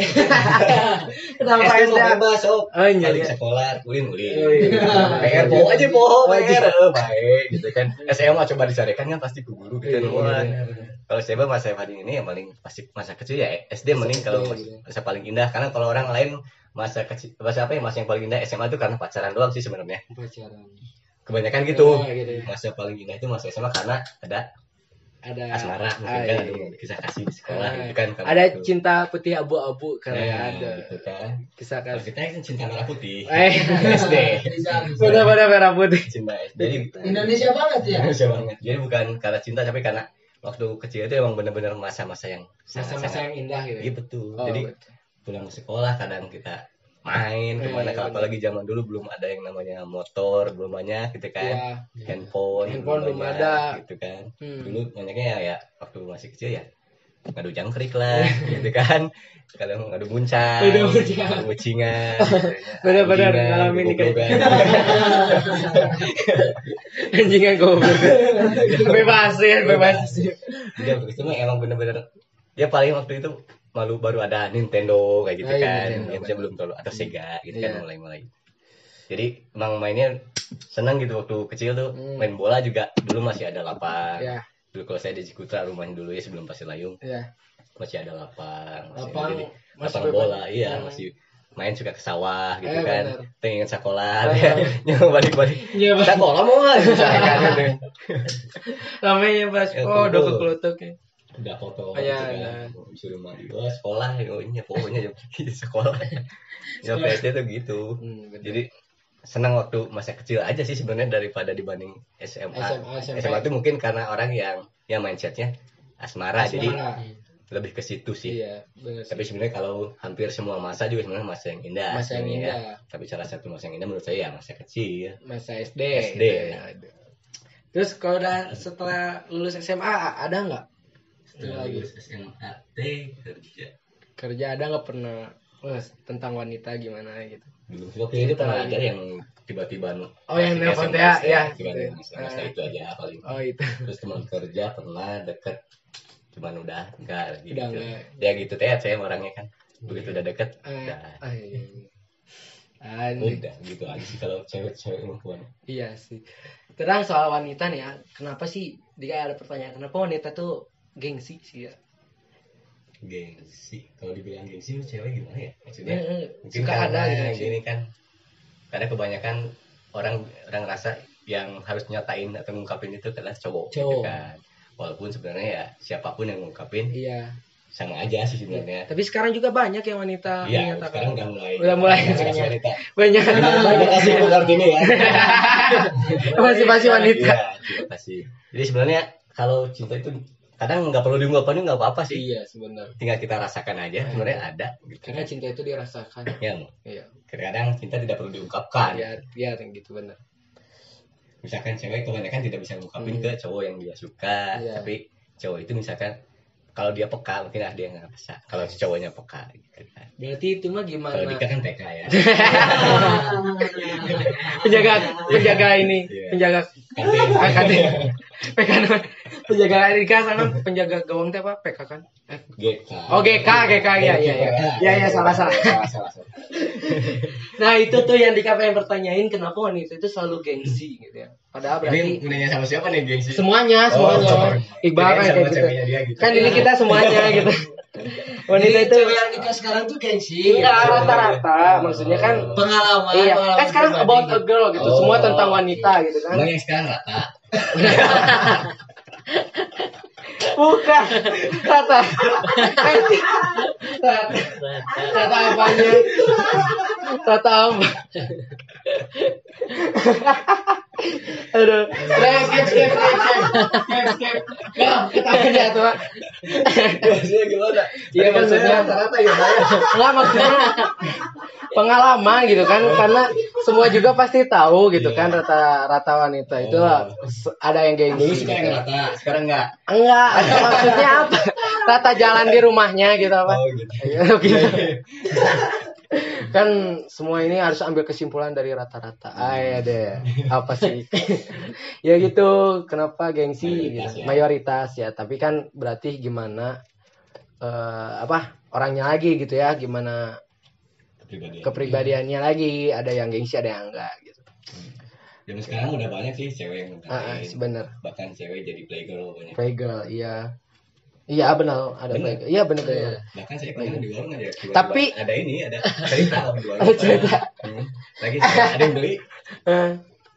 (laughs) Kenapa SD SD? mah bebas sob Oh iya. balik iya. sekolah ulin ulin Oh, iya. (laughs) PR po aja po iya. PR eh, baik gitu kan SMA coba dicarikan kan pasti ke guru gitu Iya, iya, kalau saya masa paling ini yang paling pasti masa kecil ya SD mending kalau masa, iya. paling indah karena kalau orang lain masa kecil masa apa ya masa yang paling indah SMA itu karena pacaran doang sih sebenarnya Pacaran. kebanyakan gitu gitu masa paling indah itu masa SMA karena ada ada asmara mungkin ah, kan iya. ada kisah kasih di sekolah Ah, gitu kan kalau ada gitu. cinta putih abu-abu karena Nah, ada. gitu kan. Kisah kasih kita kan cinta merah putih. Eh. (laughs) SD. Benar-benar merah putih. Cinta SD. Jadi Indonesia banget ya? Indonesia banget. Jadi bukan karena cinta tapi karena waktu kecil itu emang bener-bener masa-masa yang masa-masa yang indah gitu iya betul. Oh, jadi betul. pulang sekolah kadang kita main Iya, ke mana iya, kalau apalagi zaman dulu belum ada yang namanya motor belum banyak gitu kan. Iya. handphone Handphone belum banyak, ada. gitu kan. Hmm. dulu banyaknya ya, ya waktu masih kecil ya ngadu jangkrik lah (laughs) gitu kan. Kadang ngadu muncang Ngadu mucingan ngalamin goblogan. anjingan goblok. (laughs) Bebas ya bebas. Jadi waktu itu emang bener-bener ya paling waktu itu malu baru ada Nintendo kayak gitu Oh, iya, kan. Nintendo. yang saya belum terlalu atau Sega gitu Iya. kan mulai-mulai. Jadi emang mainnya senang gitu waktu kecil tuh. Hmm. main bola juga dulu masih ada lapang ya dulu kalau saya di Cikutra rumahnya dulu ya sebelum Pasir Layung. Ya masih ada lapang masih Lapang, jadi masih lapang bola. Iya Hmm. masih main suka ke sawah gitu Eh, kan. pengen sekolah. (laughs) Ya nyoba balik-balik. Iya, Bang. sekolah mau nggak kan. Gitu. namanya pas Ya, oh udah kekelutuk ya udah foto Oh, iya, gitu iya. disuruh mandi oh sekolah ini pokoknya jam (laughs) segini sekolah ya PSD tuh gitu Hmm, bener. jadi senang waktu masa kecil aja sih sebenarnya daripada dibanding SMA SMA, SMP. SMA itu mungkin karena orang yang yang mindsetnya asmara, jadi Asmara. lebih ke situ sih iya sih. tapi sebenarnya kalau hampir semua masa juga sebenarnya masa yang indah Masa yang ya. indah. tapi salah satu masa yang indah menurut saya ya masa kecil masa SD SD. gitu ya. terus kalau udah setelah lulus SMA ada nggak Setelah lagi SMA T kerja. Kerja ada nggak pernah wah, tentang wanita gimana gitu? Waktu itu pernah ada yang tiba-tiba Oh, yang SMS, ya, ya, gitu. masa Ah. itu aja paling oh itu. (laughs) Terus teman kerja pernah deket. Cuman udah enggak gitu. Udah enggak. ya gitu teh saya orangnya kan. Begitu udah deket Eh, udah. ah, iya. Ah, ini- udah gitu aja sih kalau cewek-cewek perempuan. Iya sih. Terang soal wanita nih ya kenapa sih dia ada pertanyaan kenapa wanita tuh gengsi sih ya gengsi kalau dibilang gengsi cewek gimana ya maksudnya Eh, eh, mungkin suka karena ada gitu gini kan karena kebanyakan orang orang rasa yang harus nyatain atau ngungkapin itu adalah cowok, gitu Cowok. kan walaupun sebenarnya ya siapa pun yang ngungkapin iya sama aja sih sebenarnya tapi sekarang juga banyak yang wanita Iya, menyatakan sekarang udah mulai. Udah mulai. Masih wanita. banyak Terima kasih (laughs) Bu Kartini ya. masih masih wanita Iya, terima kasih. Jadi sebenarnya kalau cinta itu kadang nggak perlu diungkapin nggak apa-apa sih. iya sebenarnya Tinggal kita rasakan aja. Sebenarnya ada. Gitu. karena cinta itu dirasakan Ya, iya kadang cinta tidak perlu diungkapkan. iya iya yang gitu benar Misalkan cewek kebanyakan tidak bisa ngungkapin Hmm. ke cowok yang dia suka, Iya. tapi cowok itu misalkan kalau dia peka mungkin ada yang ngerasa. Kalau si cowoknya peka gitu kan. Berarti itu mah gimana Kalau Dika kan TK ya. (laughs) penjaga penjaga ini Iya. penjaga ah, kantin. PK penjaga Rika sana penjaga gawang teh apa PK kan eh, GK. oh GK GK ya ya ya ya ya salah salah salah salah. salah. (laughs) nah itu tuh yang Dika pengen pertanyain kenapa wanita itu selalu gengsi gitu ya padahal Ini berarti nanya sama siapa nih gengsi? semuanya semuanya Oh, Iqbal kan sama kayak gitu gitu. kan ini kita semuanya gitu (laughs) (laughs) wanita itu cewek yang nikah sekarang tuh gengsi. Enggak rata-rata. Maksudnya kan pengalaman iya. pengalaman kan sekarang about a girl gitu Oh. semua tentang wanita gitu kan. Yang sekarang rata. (laughs) bukan. Rata rata rata apanya? Rata apa? Aduh. Udah skip skip skip skip. Skip nggak ketahuan ya tuh Maksudnya gimana? Iya, maksudnya- rata ya saya. Enggak maksudnya pengalaman gitu kan karena semua juga pasti tahu gitu Iya. kan rata-rata wanita itu Oh. ada yang Dulu gengsi suka gitu. yang rata, sekarang enggak. enggak (laughs) maksudnya apa rata jalan di rumahnya gitu apa Oh gitu. (laughs) Iya, gitu. kan semua ini harus ambil kesimpulan dari rata-rata ah ya deh apa sih (laughs) ya gitu kenapa gengsi Mayoritas gitu. ya. mayoritas ya tapi kan berarti gimana eh, apa orangnya lagi gitu ya gimana Kepribadian. kepribadiannya lagi ada yang gengsi ada yang enggak gitu Zaman sekarang udah banyak sih cewek yang ah, ah, sebener Bahkan cewek jadi playgirl banyak. playgirl iya iya benar ada Bener. playgirl iya benar benar Bahkan saya kemarin di warung aja. tiba-tiba Tapi- ada ini, ada (laughs) cerita di warung. Ada cerita. Hmm. Lagi ada yang beli, (laughs) Eh,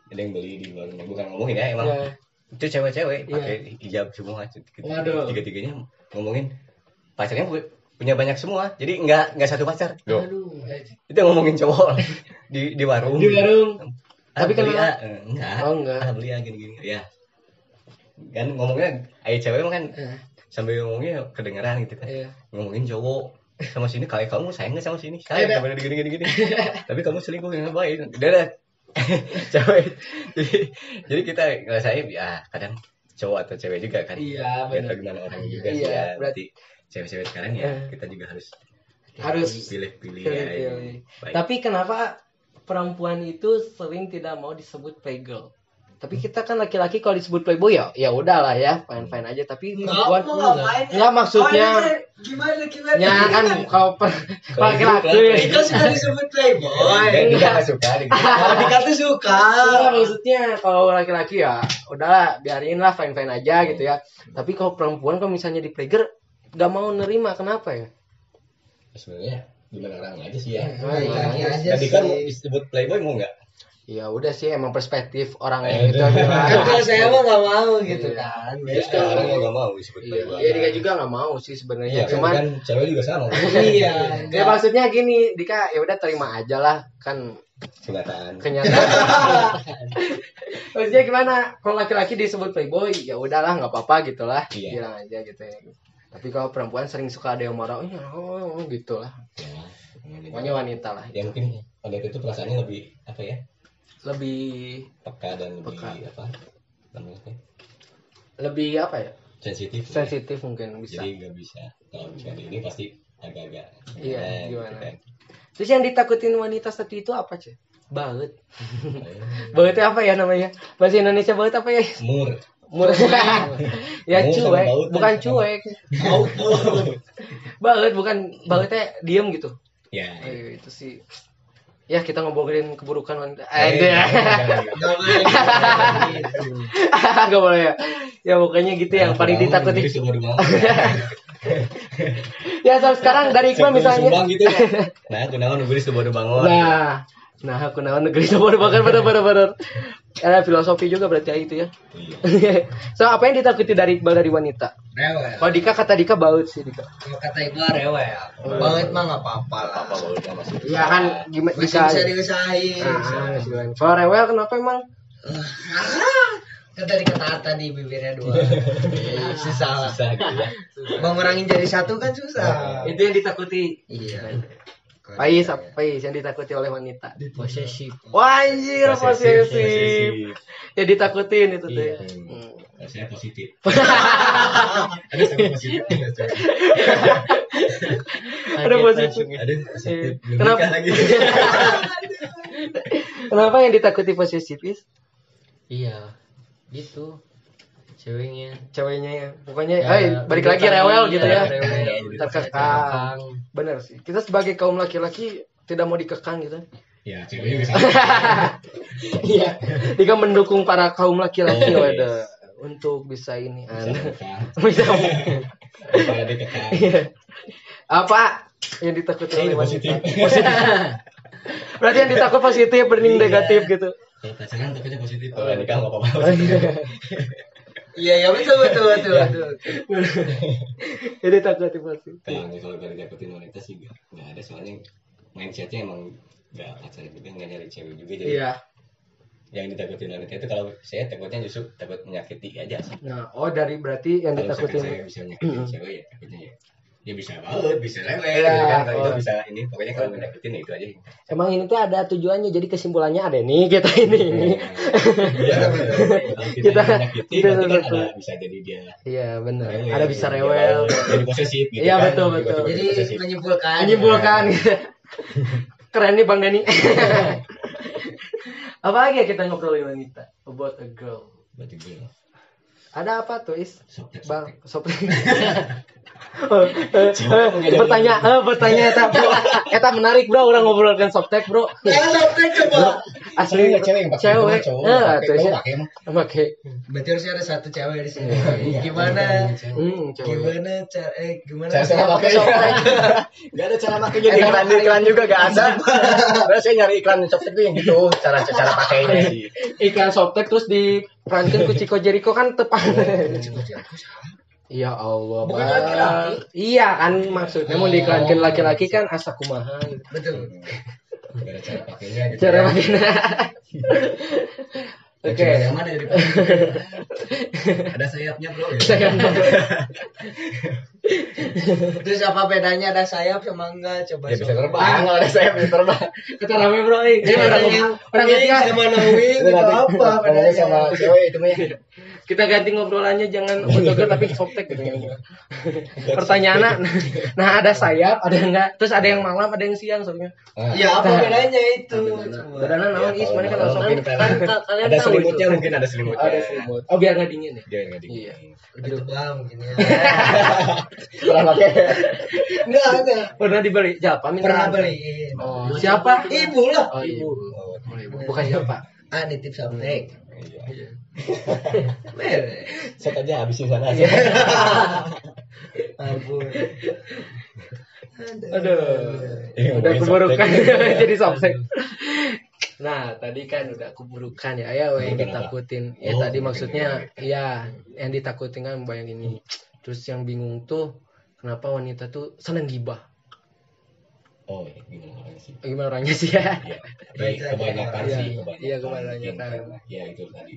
ada yang beli di warung. Bukan ngomongin ya, emang ya. itu cewek-cewek Iya. pakai hijab semua Waduh. tiga tiganya ngomongin pacarnya punya banyak semua. Jadi nggak nggak satu pacar. Aduh. itu ngomongin cowok. (laughs) Di di warung. Di warung. Ah, Tapi kenapa- ah. Eh, enggak. Oh, enggak. ah, beli ah gini gini ya. Kan ngomongnya ayo cewek kan Eh, sambil ngomongnya kedengeran gitu kan. Iya. ngomongin cowok. Sama sini kayak kamu sayang nggak sama sini? Sayang Ada. sama gini gini gini. (laughs) Tapi kamu selingkuh yang ngapain udah dah (laughs) cewek. Jadi jadi kita ngerasain ya kadang cowok atau cewek juga kan. Iya, benar. gimana orang juga sih Iya, ya berarti cewek-cewek sekarang ya Eh. kita juga harus Harus pilih-pilih ya baik. Tapi kenapa perempuan itu sering tidak mau disebut playgirl? Tapi kita kan laki-laki kalau disebut playboy ya ya udahlah ya fine fine aja tapi perempuan enggak maksudnya Gimana gimana? ya kan kalau per- Kalau (laughs) laki-laki Dika suka disebut playboy. Enggak, dia nggak suka gitu. Oh, Dika tuh suka. Enggak, maksudnya kalau laki-laki ya udahlah biarin lah fine fine aja gitu ya tapi kalau perempuan kalau misalnya di playgirl nggak mau nerima kenapa ya sebenarnya gimana orang aja sih ya iya. Laki aja tadi kan disebut playboy mau nggak ya udah sih emang perspektif orang Eh, itu udah. Kan kalau saya mah nggak mau gitu Iya. kan. ya sekarang orang nggak mau disebut Iya, playboy iya Dika juga nggak mau sih sebenarnya. Iya, kan, Cuman kan cewek juga sama (laughs) Iya. ya maksudnya gini, Dika ya udah terima aja lah kan kenyataan kenyataan. (laughs) maksudnya gimana? Kalau laki-laki disebut playboy ya udahlah nggak apa-apa gitulah, Iya. bilang aja gitu ya. Tapi kalau perempuan sering suka ada yang marah, oh, oh, oh, gitu lah. ya, Pokoknya wanita lah. ya mungkin wanita itu perasaannya lebih apa ya Lebih peka dan lebih Peka. apa namanya lebih apa ya? sensitif Sensitif mungkin bisa. jadi nggak bisa kalau misalnya ini pasti agak-agak Iya, eh, gimana? gitu. Terus yang ditakutin wanita seperti itu apa sih? Eh, Bautnya apa ya namanya? Bahasa Indonesia baut apa ya? mur. (laughs) ya Mau sama cuek, kan bukan cuek. (laughs) Baut bukan bautnya diem gitu. ya Eh, itu sih. Ya kita ngobrolin keburukan wanita. Eh, Eh, jangan. (laughs) Nggak boleh ya. Ya pokoknya gitu yang paling ditakuti. Ya so, sekarang dari Iqbal misalnya. Gitu ya. Nah, nunggu di sebuah bangun. Nah, nah aku naon negeri (laughs) sabor bakar bener bener bener. Ada filosofi juga berarti ya itu ya. Iya. (laughs) so apa yang ditakuti dari Iqbal dari wanita? Rewel. Kalau Dika kata Dika baut sih Dika. Kalau kata ibu rewel. Banget mah nggak apa-apa lah. Apa baru sama sih? Iya kan gimana Masih Dika. bisa diusahain. Ah, masih bilang. Kalau rewel kenapa emang? Tadi kata tadi bibirnya dua. Iya, (laughs) Susah lah. Susah gitu ya. Ngurangin jadi satu kan susah. Itu yang ditakuti. Iya. Pais, apa Pais yang ditakuti oleh wanita? Posesif. Wah anjir posesif. posesif. Ya ditakutin itu tuh. Iya. ya. Hmm. Saya (laughs) positif. Ada positif. Ada positif. Ada positif. Belum Kenapa? lagi. (laughs) Kenapa yang ditakuti posesif? Iya, gitu. Ceweknya. Ceweknya ya. Pokoknya, Ya, eh, balik lagi rewel gitu ya. rewel. (laughs) Terkekang. Bener sih. Kita sebagai kaum laki-laki tidak mau dikekang gitu. Ya, cewek juga sama. Iya. Dika mendukung para kaum laki-laki Oh, waduh, untuk bisa ini. Bisa (laughs) Bisa. Iya. Apa yang ditakuti oleh positif. wanita? Positif. (laughs) Berarti yang ditakut positif, bening Iya. negatif gitu. Kalau pacaran takutnya positif. Kalau nikah nggak apa-apa. Iya, iya betul betul betul Iya. betul. Jadi (laughs) takut positif. Kalau kalau gak dapetin wanita sih nggak nggak ada soalnya mindsetnya emang nggak pacaran juga nggak nyari cewek juga jadi Iya. yang ditakutin wanita itu kalau saya takutnya justru takut menyakiti aja sih Nah, oh dari berarti yang kalau misalkan saya ditakutin. bisa menyakitin cewek ya takutnya ya ya bisa banget bisa lewat Iya, gitu kan kalau itu bisa ini pokoknya kalau menyakitin ya itu aja Emang ini tuh ada tujuannya, jadi kesimpulannya ada nih kita ini. ini. Iya, betul. Kalau (laughs) kita Kita- kan bisa jadi dia Iya benar. Ada bisa rewel. jadi posesif gitu Iya, kan. betul, betul. Jadi posesif. menyimpulkan. Menyimpulkan. (laughs) Keren nih Bang Dani. (laughs) apa lagi ya kita ngobrolin wanita? About a girl. Berarti gue Ada apa tuh Is? Bang, soptek sop. Bertanya eh bertanya eta bro eta menarik bro orang ngobrolkan softtek bro coba. asli Cewek, cewek yang pakai, cewek. Eh, Pakai, tuh, pakai pakai Berarti harusnya ada satu cewek di sini. Gimana? hmm, cewek. Gimana cara eh gimana Cara pakai (laughs) Gak ada cara pakainya Di iklan di iklan juga gak ada. (laughs) Terus saya nyari iklan softtek itu yang gitu cara cara pakainya sih. iklan softtek terus diperankan ku Chico Jericho kan tepat Ya Allah, Bukan laki-laki. Iya kan maksudnya mau diiklankan laki-laki kan asa kumaha. Betul. Gak cara pakainya gitu. Cara ya. Yang (laughs) Oke. yang mana dari Ada sayapnya bro. gitu. Saya (laughs) Terus apa bedanya ada sayap sama enggak? Coba. Ya bisa terbang kalau ada saya bisa terbang. kita rame bro, eh. Ini Ini orang bedanya orang ketiga. sama no wing Itu apa bedanya? sama cewek itu mah ya. Kita ganti ngobrolannya jangan otot tapi softtek gitu. (laughs) Pertanyaannya, nah ada sayap, ada enggak? Terus ada yang malam, ada yang siang soalnya. Ah, Ya apa bedanya itu? Bedana naon is mana kan langsung kan kalian ada tahu selimutnya itu. mungkin ada selimutnya. Ada selimut. Oh biar nggak dingin ya. Dia nggak dingin. Iya. Lebih tebal mungkin ya. (laughs) Pernah pakai. Enggak, enggak. Pernah dibeli? Siapa minta? Pernah beliin. Oh, siapa? Ibu lah. Oh, ibu. Oh, ibu. Bukan siapa. Ah, nitip softtek. Iya. Set aja habisin sana. (laughs) Ampun. Aduh. Ini Udah (laughs) keburukan jadi softtek. Nah, tadi kan udah keburukan ya, ya yang ditakutin. Ya Oh, tadi maksudnya ya yang ditakutin kan bayang ini. Terus yang bingung tuh kenapa wanita tuh seneng gibah. Oh iya, gimana orangnya sih? Gimana orangnya sih ya? (laughs) Iya, kebanyakan Iya, sih, iya, kebanyakan. kebanyakan. Mungkin, Ya itu tadi.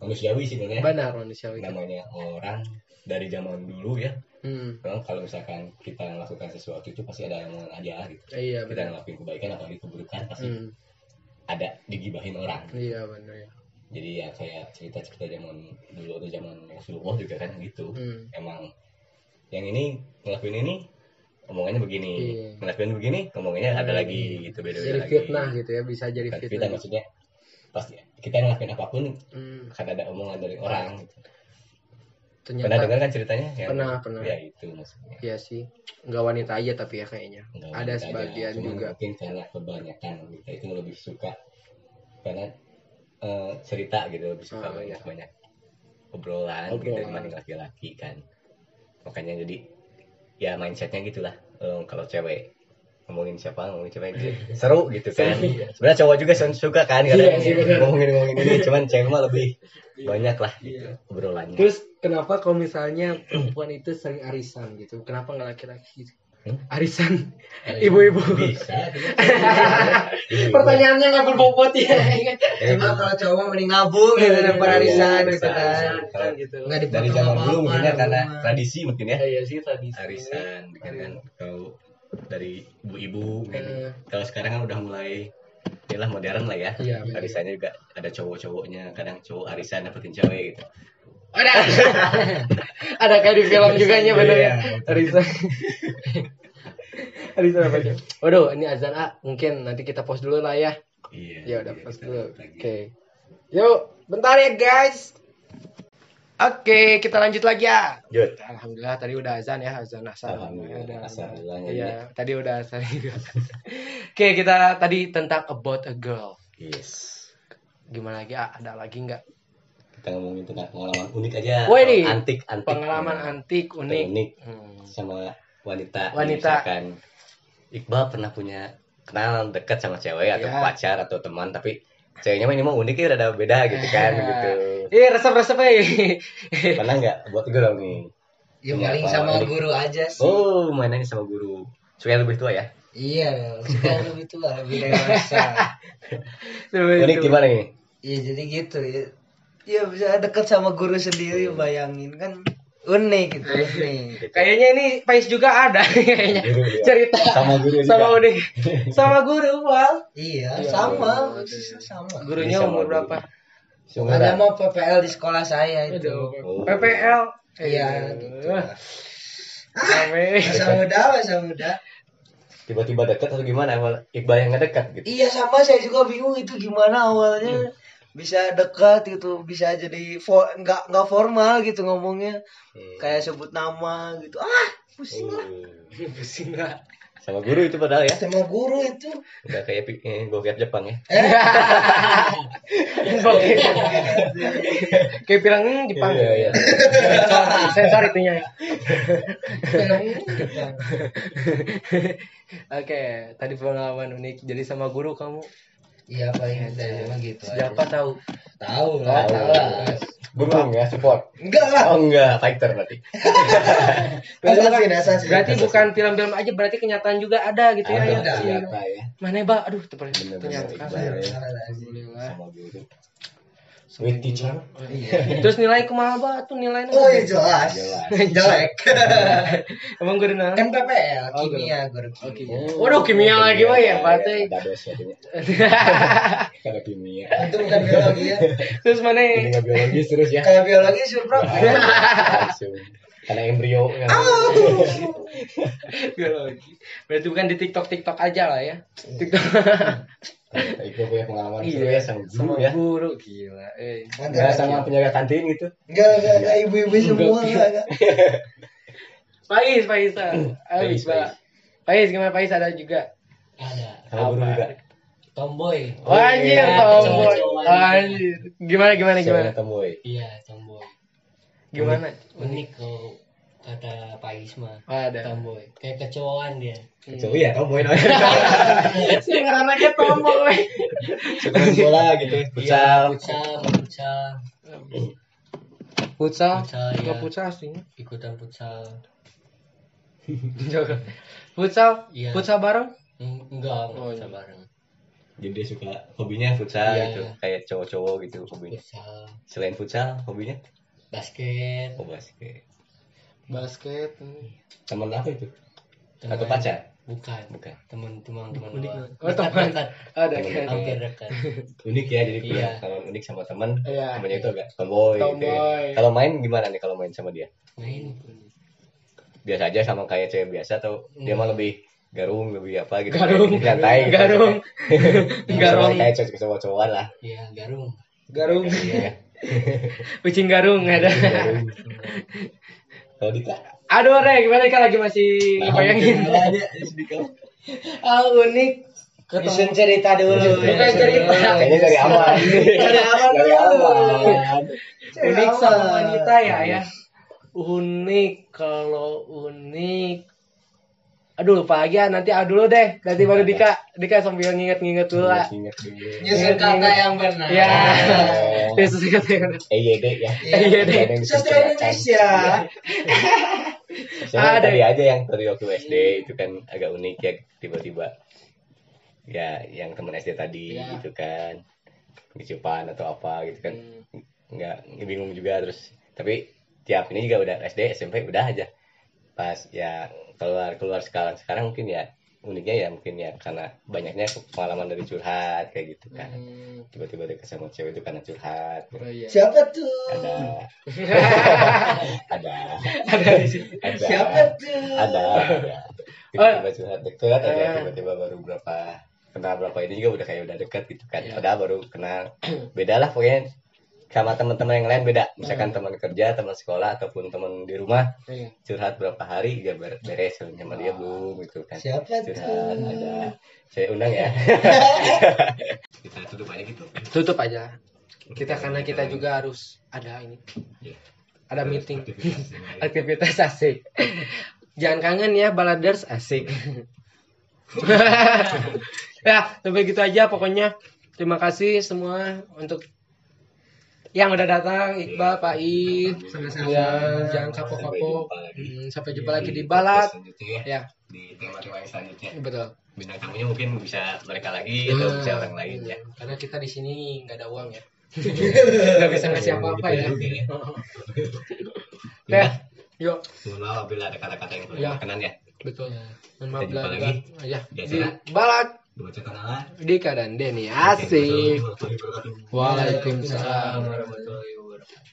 Manusiawi sih sebenarnya. Benar manusiawi. Namanya orang dari zaman dulu ya. Hmm. Kalau misalkan kita melakukan sesuatu itu pasti ada yang aja gitu. Iya Kita benar. ngelakuin kebaikan apalagi keburukan pasti Hmm. ada digibahin orang. Iya benar ya. Jadi ya kayak cerita-cerita zaman dulu atau zaman Rasulullah juga kan gitu. Hmm. Emang yang ini ngelakuin ini omongannya begini, Iya. ngelakuin begini omongannya ada lagi gitu beda-beda Jadi lagi. fitnah gitu ya, bisa jadi fitnah. fitnah maksudnya pasti kita ngelakuin apa pun Hmm. akan ada omongan dari orang. Gitu. Pernah Ternyata dengar kan ceritanya? Yang, Pernah, pernah. Ya itu maksudnya. Iya sih, nggak wanita aja tapi ya kayaknya. Nggak Ada sebagian aja, juga. Mungkin karena kebanyakan kita itu lebih suka karena eh, cerita gitu lebih suka Oh, banyak banyak obrolan, gitu Obrolan. dibanding laki-laki kan. Makanya jadi ya mindsetnya gitulah. Eh, kalau cewek ngomongin siapa ngomongin siapa gitu. seru gitu kan sebenarnya cowok juga suka kan Iya benar. ngomongin ngomongin ini cuman cewek mah lebih banyak lah gitu Iya. obrolannya Terus kenapa kalau misalnya perempuan itu sering arisan gitu? Kenapa nggak laki-laki? gitu? Hmm? Arisan, ibu-ibu. bisa (laughs) Pertanyaannya nggak berbobot ya. Cuma kalau cowok mending nabung gitu daripada arisan gitu kan. Gitu. Nggak dari zaman dulu mungkin ya karena tradisi mungkin ya Iya sih tadi. arisan kan kan kalau dari ibu-ibu. Eh. kalau sekarang kan udah mulai inilah modern lah ya Iya, benar. arisannya juga ada cowok-cowoknya kadang cowok arisan dapetin cewek gitu Ada. (laughs) Ada kayak di film juga nya bener ya. Iya. Arisan. (laughs) Arisan apa aja? Waduh, ini azan ah. Mungkin nanti kita pause dulu lah ya. iya Ya udah iya, kita dulu. Oke. Yuk, bentar ya guys. Oke, kita lanjut lagi ya. Alhamdulillah tadi udah azan ya, azan asar. Alhamdulillah, duluan ya, Iya, tadi udah asar juga. (laughs) Oke, kita tadi tentang about a girl. yes Gimana lagi? Ah, ada lagi nggak? kita ngomongin tentang pengalaman unik aja Wah, ini antik antik Pengalaman antik unik. unik Hmm. sama wanita Wanita. misalkan Iqbal pernah punya kenal dekat sama cewek atau Ya. pacar atau teman tapi ceweknya mah ini mah unik ya udah ada beda gitu kan (laughs) gitu Ih, resep-resep eh. (laughs) pernah nggak buat gue dong nih Ya paling sama Unik. guru aja sih. oh mainannya sama guru yang lebih tua ya Iya, suka lebih tua, lebih dewasa. (laughs) unik gimana nih Iya jadi gitu ya. Ya bisa dekat sama guru sendiri bayangin kan unik gitu unik. Kayaknya ini Pais juga ada (laughs) kayaknya. Guru dia. Cerita sama guru juga sama unik. (laughs) Sama guru, Wal. Iya, Iya, sama, iya. sama. Gurunya sama umur guru. berapa? Ada mau PPL di sekolah saya itu. Oh. PPL. Iya, gitu. Rame. Masa muda, masa muda. tiba-tiba dekat atau gimana awal Iqbal yang ngedekat gitu Iya sama saya juga bingung itu gimana awalnya bisa dekat gitu bisa jadi fo- nggak nggak formal gitu ngomongnya Hmm. kayak sebut nama gitu ah pusing lah (laughs) Pusing lah. sama guru itu padahal ya sama guru itu udah kayak eh, bokep Jepang ya (laughs) Kayak bilang hmm, Jepang. Iya, iya. (laughs) Sensor, itunya. Oke, tadi pengalaman unik. Jadi sama guru kamu iya paling dari mah gitu aja. siapa tahu? tahu lah tahu lah guru ya support enggak lah oh enggak fighter berarti (laughs) assassin assassin Berarti bukan film-film aja, berarti kenyataan juga ada gitu ya. ada ya. ternyata ya Mana Mbak? Aduh, ternyata. Ya. Alhamdulillah. With teacher (laughs) Terus nilai kumaha Mbak? Tuh nilainya. oh iya jelas jelek (laughs) Emang guru nah? MPPL Oh, kimia guru Oke. kimia Waduh, kimia lagi Mbak ya, Pak teh. ada dos ya punya (laughs) ada kimia itu bukan biologi ya Terus mana? nggak biologis terus ya kayak biologi langsung karena embrio kan. Biologi. Berarti bukan di TikTok TikTok aja lah ya. TikTok. Itu punya pengalaman seru Iya, ya sama guru sama ya guru gila. Eh. nggak sama penjaga kantin gitu enggak enggak enggak ibu-ibu semua enggak enggak Pais, (laughs) Pais. ah. Pais, Pais, Pak. Pais gimana Pais ada juga? ada sama guru juga tomboy Oh, anjir, iya, tomboy. Anjir. Gimana gimana gimana? Tomboy iya tomboy Gimana? unik kalau kata Pak Isma Ada. tomboy kayak kecoaan dia cowok ya tomboy namanya (laughs) Sih anaknya tomboy. suka bola gitu Iya, futsal futsal futsal Futsal. Futsal, Enggak iya. futsal sih. ikutan futsal Futsal? Iya. Futsal bareng? Eng- enggak Oh, futsal iya. bareng jadi dia suka hobinya futsal Iya. gitu kayak cowok-cowok gitu hobinya futsal selain futsal hobinya basket oh basket Basket. hmm. teman apa itu teman- atau pacar bukan bukan teman teman teman Unik. Oh, teman. dekat Ada Teman. kan. hampir dekat (laughs) unik ya jadi punya Iya. kalau unik sama teman Iya. temannya itu agak tomboy, gitu ya. Tomboy. kalau main gimana nih kalau main sama dia main biasa aja sama kayak cewek biasa atau dia mah lebih garung lebih apa gitu Garung. kayak santai gitu. Garung. (laughs) garung Garung. kayak cowok cowok-cowokan lah iya garung Garung. Iya. Kucing garung ada. Garung. (laughs) kalau Dika Aduh, Re, gimana kan lagi masih Nah, bayangin. aja Dika Ah, unik. Bisa cerita dulu Bukan cerita. kayaknya dari awal Dari awal dari dulu. awal Unik sama wanita ya, ya. Unik kalau unik. Aduh, lupa lagi ya. Nanti ah dulu deh. Nanti baru Dika. Dika sambil nginget-nginget dulu lah. nyusun kata yang benar Ya. Oh. Yesus kata yang benar. EYD ya Iya deh. Ada yang sastra. Indonesia Soalnya Ada. tadi aja yang tadi waktu SD itu kan agak unik ya tiba-tiba ya yang temen SD tadi Ya. gitu kan kecupan atau apa gitu kan nggak bingung juga terus tapi tiap ini juga udah SD SMP udah aja pas ya keluar keluar sekarang. Sekarang mungkin ya uniknya ya mungkin ya karena banyaknya pengalaman dari curhat kayak gitu kan. Hmm. tiba-tiba deket sama cewek itu karena curhat. Oh iya. siapa tuh? Ada. (laughs) Ada. Ada ada. Siapa tuh? Ada ada. Tiba-tiba curhat deket aja tiba-tiba baru berapa kenal berapa ini juga udah kayak udah deket gitu kan. Padahal baru kenal. Beda lah pokoknya sama teman-teman yang lain beda misalkan teman kerja teman sekolah ataupun teman di rumah Iya. curhat berapa hari dia ber- beres sama dia belum gitu kan siapa curhat tuh ada saya undang ya (laughs) kita tutup aja gitu Tutup aja. Kita karena kita juga harus ada ini. Iya. Ada meeting. Aktivitas. Aktivitas asik. Jangan kangen ya baladers asik. (laughs) (laughs) ya, sampai gitu aja pokoknya. Terima kasih semua untuk yang udah datang Iqbal, Pak Id, ya, jangan kapok-kapok. Hmm, Sampai jumpa lagi di. Selanjutnya ya, Ya, di tema-tema yang selanjutnya betul. bintang tamunya mungkin bisa mereka lagi atau bisa orang lain ya Karena kita di sini nggak ada uang ya. (laughs) Nggak bisa ngasih apa-apa ya. Oke, (laughs) yuk. mohon maaf apabila ada kata-kata yang kurang Ya. berkenan ya Betul. Mohon maaf lagi. Ya, di balad kenalan Dika dan Denny. Asik. Waalaikumsalam warahmatullahi wabarakatuh.